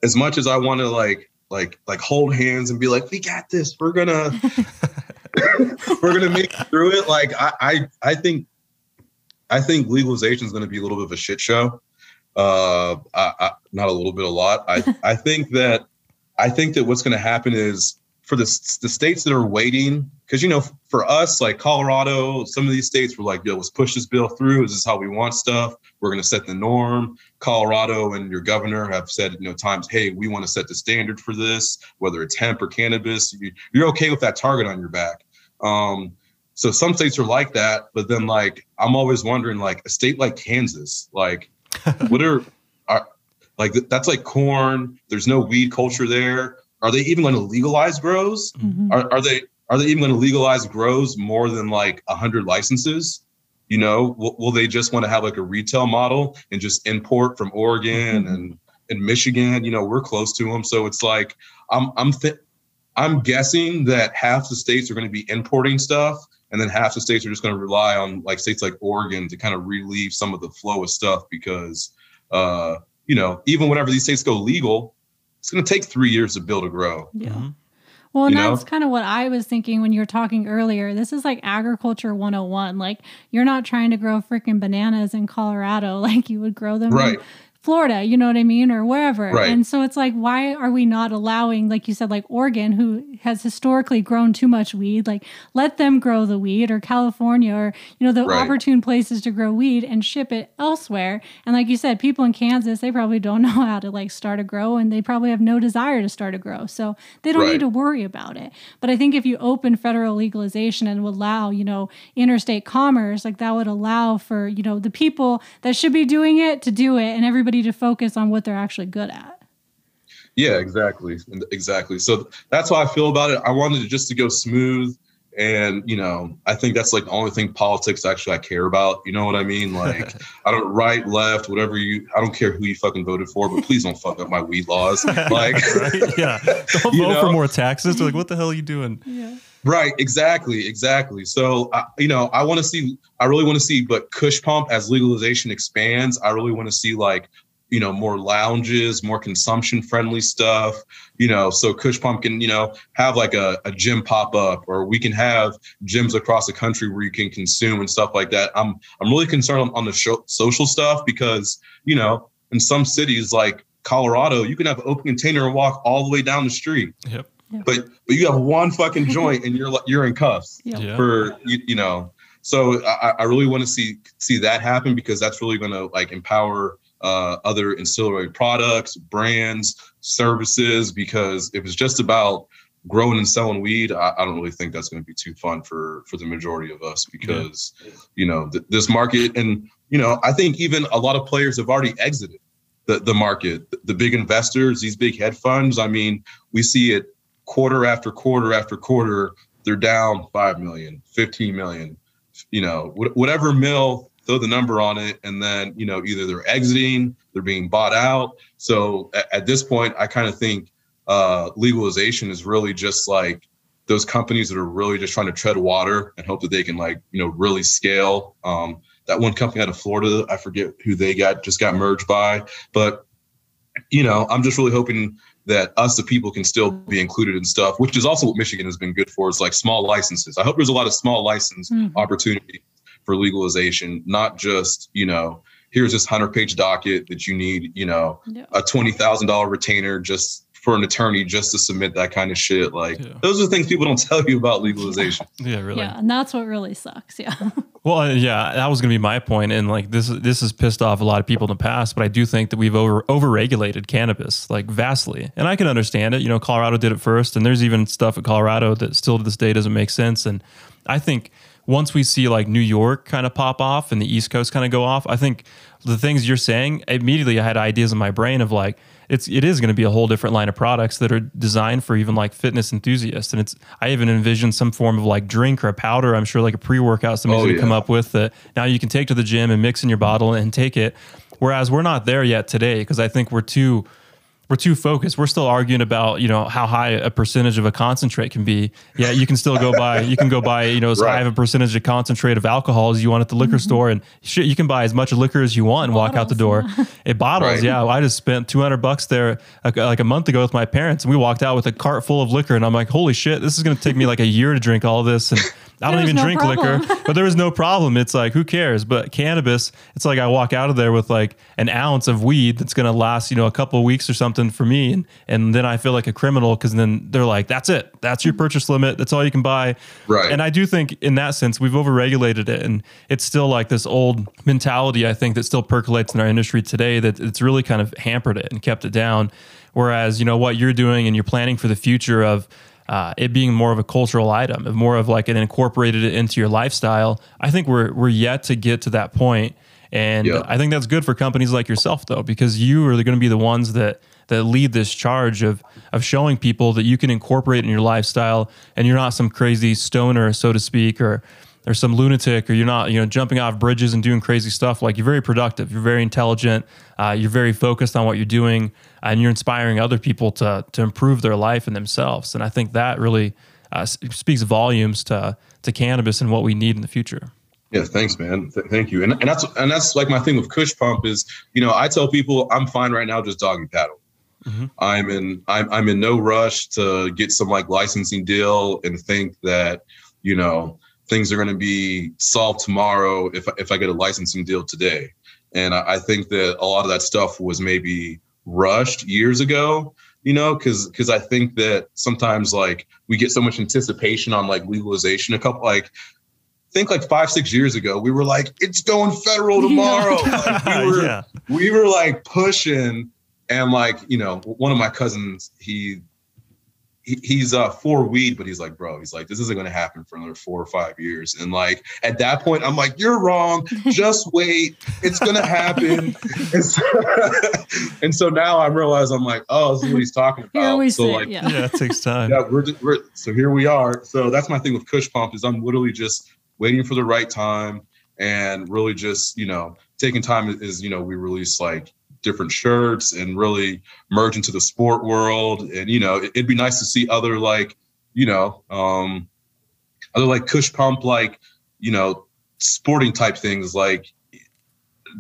as much as I want to like like like hold hands and be like, we got this, we're gonna we're gonna make it through it. Like I I, I think I think legalization is gonna be a little bit of a shit show. Uh I, I, not a little bit, a lot. I I think that I think that what's gonna happen is for the the states that are waiting, because you know, for us, like Colorado, some of these states were like, "Yo, let's push this bill through. This is how we want stuff. We're going to set the norm." Colorado and your governor have said, you know, times, "Hey, we want to set the standard for this, whether it's hemp or cannabis. You're okay with that target on your back." Um, so some states are like that, but then like I'm always wondering, like a state like Kansas, like what are, are like that's like corn. There's no weed culture there are they even going to legalize grows? Mm-hmm. Are, are they are they even going to legalize grows more than like hundred licenses? You know, will, will, they just want to have like a retail model and just import from Oregon mm-hmm. and and Michigan? You know, we're close to them, so it's like I'm I'm th- I'm guessing that half the states are going to be importing stuff, and then half the states are just going to rely on like states like Oregon to kind of relieve some of the flow of stuff because, uh, you know, even whenever these states go legal, it's going to take three years to build a grow. Yeah. Mm-hmm. Well, and you that's kind of what I was thinking when you were talking earlier. This is like agriculture 101. Like, you're not trying to grow freaking bananas in Colorado like you would grow them right. in Florida, you know what I mean, or wherever. Right. And so it's like, why are we not allowing, like you said, like Oregon, who has historically grown too much weed, like let them grow the weed, or California, or you know, the right. opportune places to grow weed and ship it elsewhere. And like you said, people in Kansas, they probably don't know how to like start a grow, and they probably have no desire to start a grow, so they don't right. need to worry about it. But I think if you open federal legalization and allow, you know, interstate commerce, like that would allow for you know the people that should be doing it to do it, and everybody everybody to focus on what they're actually good at. Yeah, exactly. Exactly. So that's how I feel about it. I wanted it just to go smooth. And, you know, I think that's like the only thing politics actually I care about. You know what I mean? Like, I don't right, left, whatever you, I don't care who you fucking voted for, but please don't fuck up my weed laws. Like, right? yeah. Don't vote know? for more taxes. They're like, what the hell are you doing? Yeah. Right, exactly, exactly. So, uh, you know, I want to see, I really want to see, but Kush Pump as legalization expands, I really want to see like, you know, more lounges, more consumption friendly stuff, you know, so Kush Pump can, you know, have like a, a gym pop up or we can have gyms across the country where you can consume and stuff like that. I'm, I'm really concerned on, on the show, social stuff because, you know, in some cities like Colorado, you can have an open container and walk all the way down the street. Yep. But but you have one fucking joint and you're you're in cuffs yeah. for you, you know. So I, I really want to see see that happen because that's really going to like empower uh, other ancillary products, brands, services. Because if it's just about growing and selling weed, I, I don't really think that's going to be too fun for for the majority of us because yeah. you know th- this market and you know I think even a lot of players have already exited the the market. The big investors, these big hedge funds. I mean, we see it quarter after quarter after quarter, they're down 5 million, 15 million, you know, whatever mill, throw the number on it. And then, you know, either they're exiting, they're being bought out. So at, at this point, I kind of think uh, legalization is really just like those companies that are really just trying to tread water and hope that they can like, you know, really scale. Um, that one company out of Florida, I forget who they got, just got merged by. But, you know, I'm just really hoping that us the people can still be included in stuff, which is also what Michigan has been good for. Is like small licenses. I hope there's a lot of small license mm-hmm. opportunity for legalization, not just you know here's this hundred page docket that you need you know a twenty thousand dollar retainer just for an attorney just to submit that kind of shit. Like yeah. those are things people don't tell you about legalization. Yeah, really. Yeah, and that's what really sucks. Yeah. well, uh, yeah, that was going to be my point, and like this, this has pissed off a lot of people in the past. But I do think that we've over overregulated cannabis like vastly, and I can understand it. You know, Colorado did it first, and there's even stuff at Colorado that still to this day doesn't make sense. And I think once we see like New York kind of pop off and the East Coast kind of go off, I think the things you're saying immediately I had ideas in my brain of like it's it is going to be a whole different line of products that are designed for even like fitness enthusiasts. And it's I even envision some form of like drink or a powder. I'm sure like a pre workout somebody's oh, going to yeah. come up with that now you can take to the gym and mix in your bottle and take it. Whereas we're not there yet today because I think we're too we're too focused. We're still arguing about you know how high a percentage of a concentrate can be. Yeah, you can still go buy you can go buy you know as right. high of a percentage of concentrate of alcohol as you want at the liquor mm-hmm. store, and shit, you can buy as much liquor as you want and bottles, walk out the door. Yeah. It bottles, right. yeah. I just spent two hundred bucks there like a month ago with my parents, and we walked out with a cart full of liquor, and I'm like, holy shit, this is going to take me like a year to drink all this, and I don't even no drink problem. liquor, but there was no problem. It's like, who cares? But cannabis, it's like I walk out of there with like an ounce of weed that's going to last, you know, a couple of weeks or something for me. And, and then I feel like a criminal because then they're like, that's it. That's your purchase limit. That's all you can buy. Right. And I do think in that sense, we've overregulated it. And it's still like this old mentality, I think, that still percolates in our industry today that it's really kind of hampered it and kept it down. Whereas, you know, what you're doing and you're planning for the future of, uh, it being more of a cultural item, of more of like an incorporated it into your lifestyle. I think we're we're yet to get to that point, and Yeah. I think that's good for companies like yourself, though, because you are going to be the ones that that lead this charge of of showing people that you can incorporate in your lifestyle, and you're not some crazy stoner, so to speak, or or some lunatic, or you're not you know jumping off bridges and doing crazy stuff. Like you're very productive, you're very intelligent, uh, you're very focused on what you're doing, and you're inspiring other people to to improve their life and themselves. And I think that really uh, speaks volumes to to cannabis and what we need in the future. Yeah, thanks, man. Th- thank you. And and that's and that's like my thing with Kush Pump is, you know, I tell people I'm fine right now, just doggy paddle. I'm in I'm I'm in no rush to get some like licensing deal and think that, you know, things are going to be solved tomorrow if if I get a licensing deal today. And I, I think that a lot of that stuff was maybe rushed years ago, you know, because because I think that sometimes like we get so much anticipation on like legalization. A couple like think like five six years ago we were like it's going federal tomorrow. Like, we were yeah, we were like pushing and like you know one of my cousins he, he he's uh for weed but he's like bro he's like this isn't going to happen for another four or five years and like at that point i'm like you're wrong just wait it's going to happen and so, and so now i realize i'm like oh this is what he's talking about Here we so sit. like yeah. yeah, it takes time. yeah, we're, we're so here we are. So that's my thing with Kush Pump is I'm literally just waiting for the right time and really just you know taking time is, is you know we release like different shirts and really merge into the sport world and you know it, it'd be nice to see other like you know um other like Kush Pump like you know sporting type things like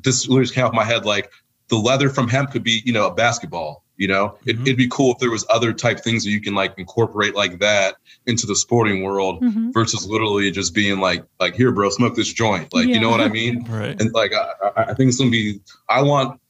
this literally just came off my head like the leather from hemp could be you know a basketball you know it, Mhm. it'd be cool if there was other type things that you can like incorporate like that into the sporting world Mhm. versus literally just being like like here bro smoke this joint like you know what i mean Right. and like I, I- I think it's gonna be i want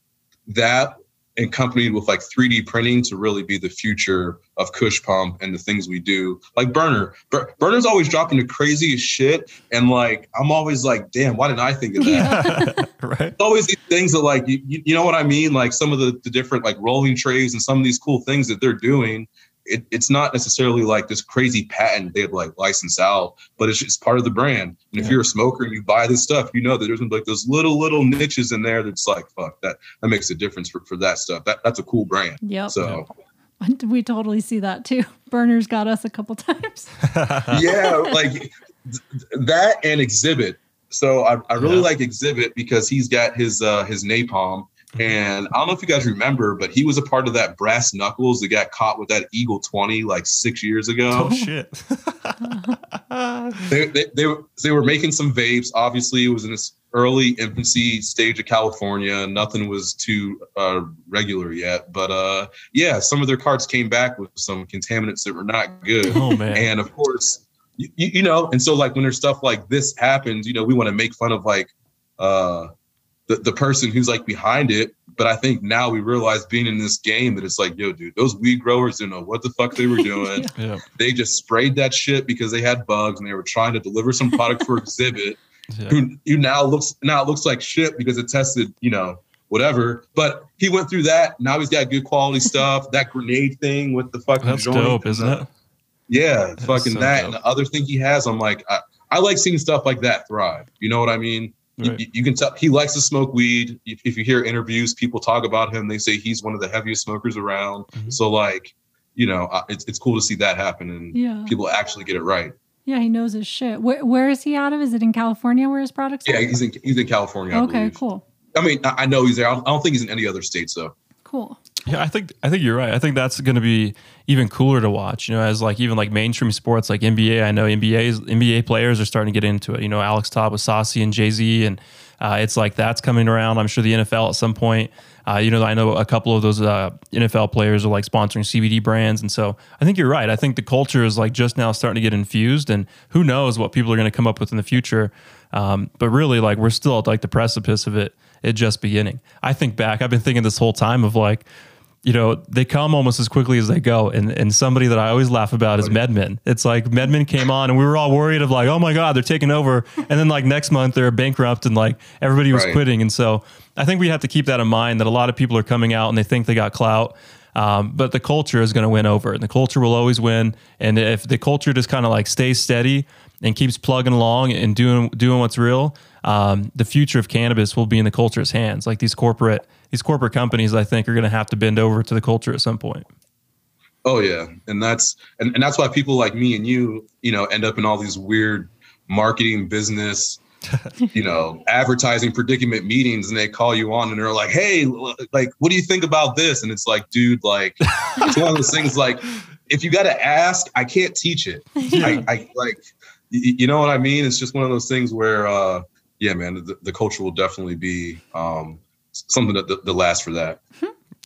that accompanied with like 3d printing to really be the future of kush pump and the things we do like burner Bur- burner's always dropping the craziest shit and like i'm always like damn why didn't i think of that right. It's always these things that like you, you you know what I mean? Like some of the, the different like rolling trays and some of these cool things that they're doing. It, it's not necessarily like this crazy patent they've like licensed out, but it's just part of the brand. And if you're a smoker and you buy this stuff, you know that there's like those little little niches in there that's like fuck that that makes a difference for, for that stuff. That that's a cool brand. Yep. So we totally see that too. Burners got us a couple times. yeah, like th- that and Xzibit. So I, I really Yeah. like Xzibit because he's got his uh his napalm. And I don't know if you guys remember, but he was a part of that brass knuckles that got caught with that Eagle 20 like six years ago. Oh shit. they, they, they, were, they were making some vapes. Obviously, it was in its early infancy stage of California. Nothing was too uh, regular yet. But uh, yeah, some of their carts came back with some contaminants that were not good. oh man. and of course you, you know and so like when there's stuff like this happens you know we want to make fun of like uh the, the person who's like behind it but i think now we realize being in this game that it's like yo dude those weed growers didn't know what the fuck they were doing yeah. they just sprayed that shit because they had bugs and they were trying to deliver some product for Xzibit Yeah. who you now looks now it looks like shit because it tested you know whatever but he went through that now he's got good quality stuff that grenade thing with the fucking That's joint dope, isn't it? yeah, That's fucking so that. dope. And the other thing he has, I'm like, I, I like seeing stuff like that thrive. You know what I mean? You- Right. You, you can tell he likes to smoke weed. If, if you hear interviews, people talk about him. They say he's one of the heaviest smokers around. Mhm. So like, you know, it's it's cool to see that happen and Yeah. people actually get it right. Yeah, he knows his shit. Where, where is he out of? Is it in California where his products Yeah, are? he's in he's in California. Okay, believe. cool. I mean, I, I know he's there. I don't, I don't think he's in any other states though. Cool. Yeah, I think I think you're right. I think that's going to be even cooler to watch. You know, as like even like mainstream sports like NBA. I know NBA's NBA players are starting to get into it. You know, Alex Todd with Saucy and Jay Z, and uh, it's like that's coming around. I'm sure the NFL at some point Uh, you know, I know a couple of those uh, NFL players are like sponsoring CBD brands, and so I think you're right. I think the culture is like just now starting to get infused, and who knows what people are going to come up with in the future. Um, but really, like we're still at like the precipice of it. It just beginning. I think back. I've been thinking this whole time of like you know, they come almost as quickly as they go. And and somebody that I always laugh about is MedMen. It's like MedMen came on and we were all worried of like, oh my God, they're taking over. And then like next month they're bankrupt and like everybody was right. quitting. And so I think we have to keep that in mind that a lot of people are coming out and they think they got clout. Um, but the culture is going to win over and the culture will always win. And if the culture just kind of like stays steady and keeps plugging along and doing doing what's real, um, the future of cannabis will be in the culture's hands. Like these corporate these corporate companies, I think, are going to have to bend over to the culture at some point. Oh yeah, and that's and, and that's why people like me and you, you know, end up in all these weird marketing business you know, advertising predicament meetings and they call you on and they're like, hey, like, what do you think about this? And it's like, dude, like, it's one of those things like, if you got to ask, I can't teach it. I, I, like, you know what I mean? It's just one of those things where, uh, yeah, man, the, the culture will definitely be um, something that, that, that lasts for that.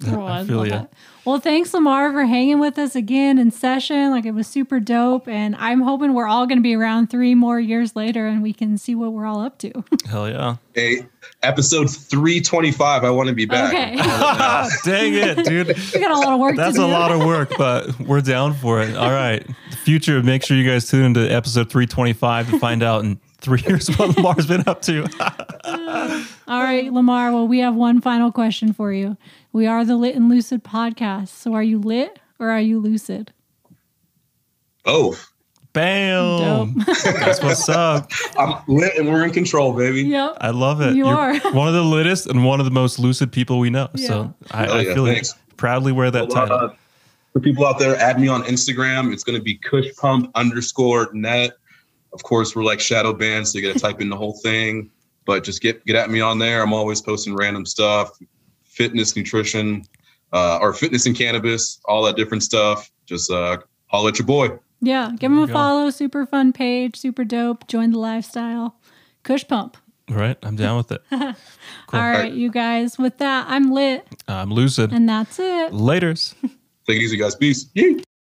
Oh, I, I feel you. Well, thanks, Lamar, for hanging with us again in session. Like it was super dope. And I'm hoping we're all going to be around three more years later and we can see what we're all up to. Hell yeah. Hey, episode 325. I want to be back. Okay. Dang it, dude. We got a lot of work That's a lot of work, but we're down for it. All right. The future, make sure you guys tune into episode 325 to find out in three years what Lamar's been up to. all right, Lamar. Well, we have one final question for you. We are the Lit and Lucid podcast. So are you lit or are you lucid? Oh. Bam. That's what's up. I'm lit and we're in control, baby. Yep. I love it. You You're are. one of the littest and one of the most lucid people we know. Yeah. So I, oh, yeah, I feel like proudly wear that well, title. Uh, for people out there, add me on Instagram. It's going to be Kush Pump underscore net. Of course, we're like shadow banned, so you got to type in the whole thing. But just get get at me on there. I'm always posting random stuff fitness, nutrition, uh, or fitness and cannabis, all that different stuff, just uh, holler at your boy. Yeah, give him a follow. Super fun page, super dope. Join the lifestyle. Kush Pump. All right, I'm down with it. cool. All, right, All right, you guys. With that, I'm lit. I'm lucid. And that's it. Laters. Take it easy, guys. Peace. Yee.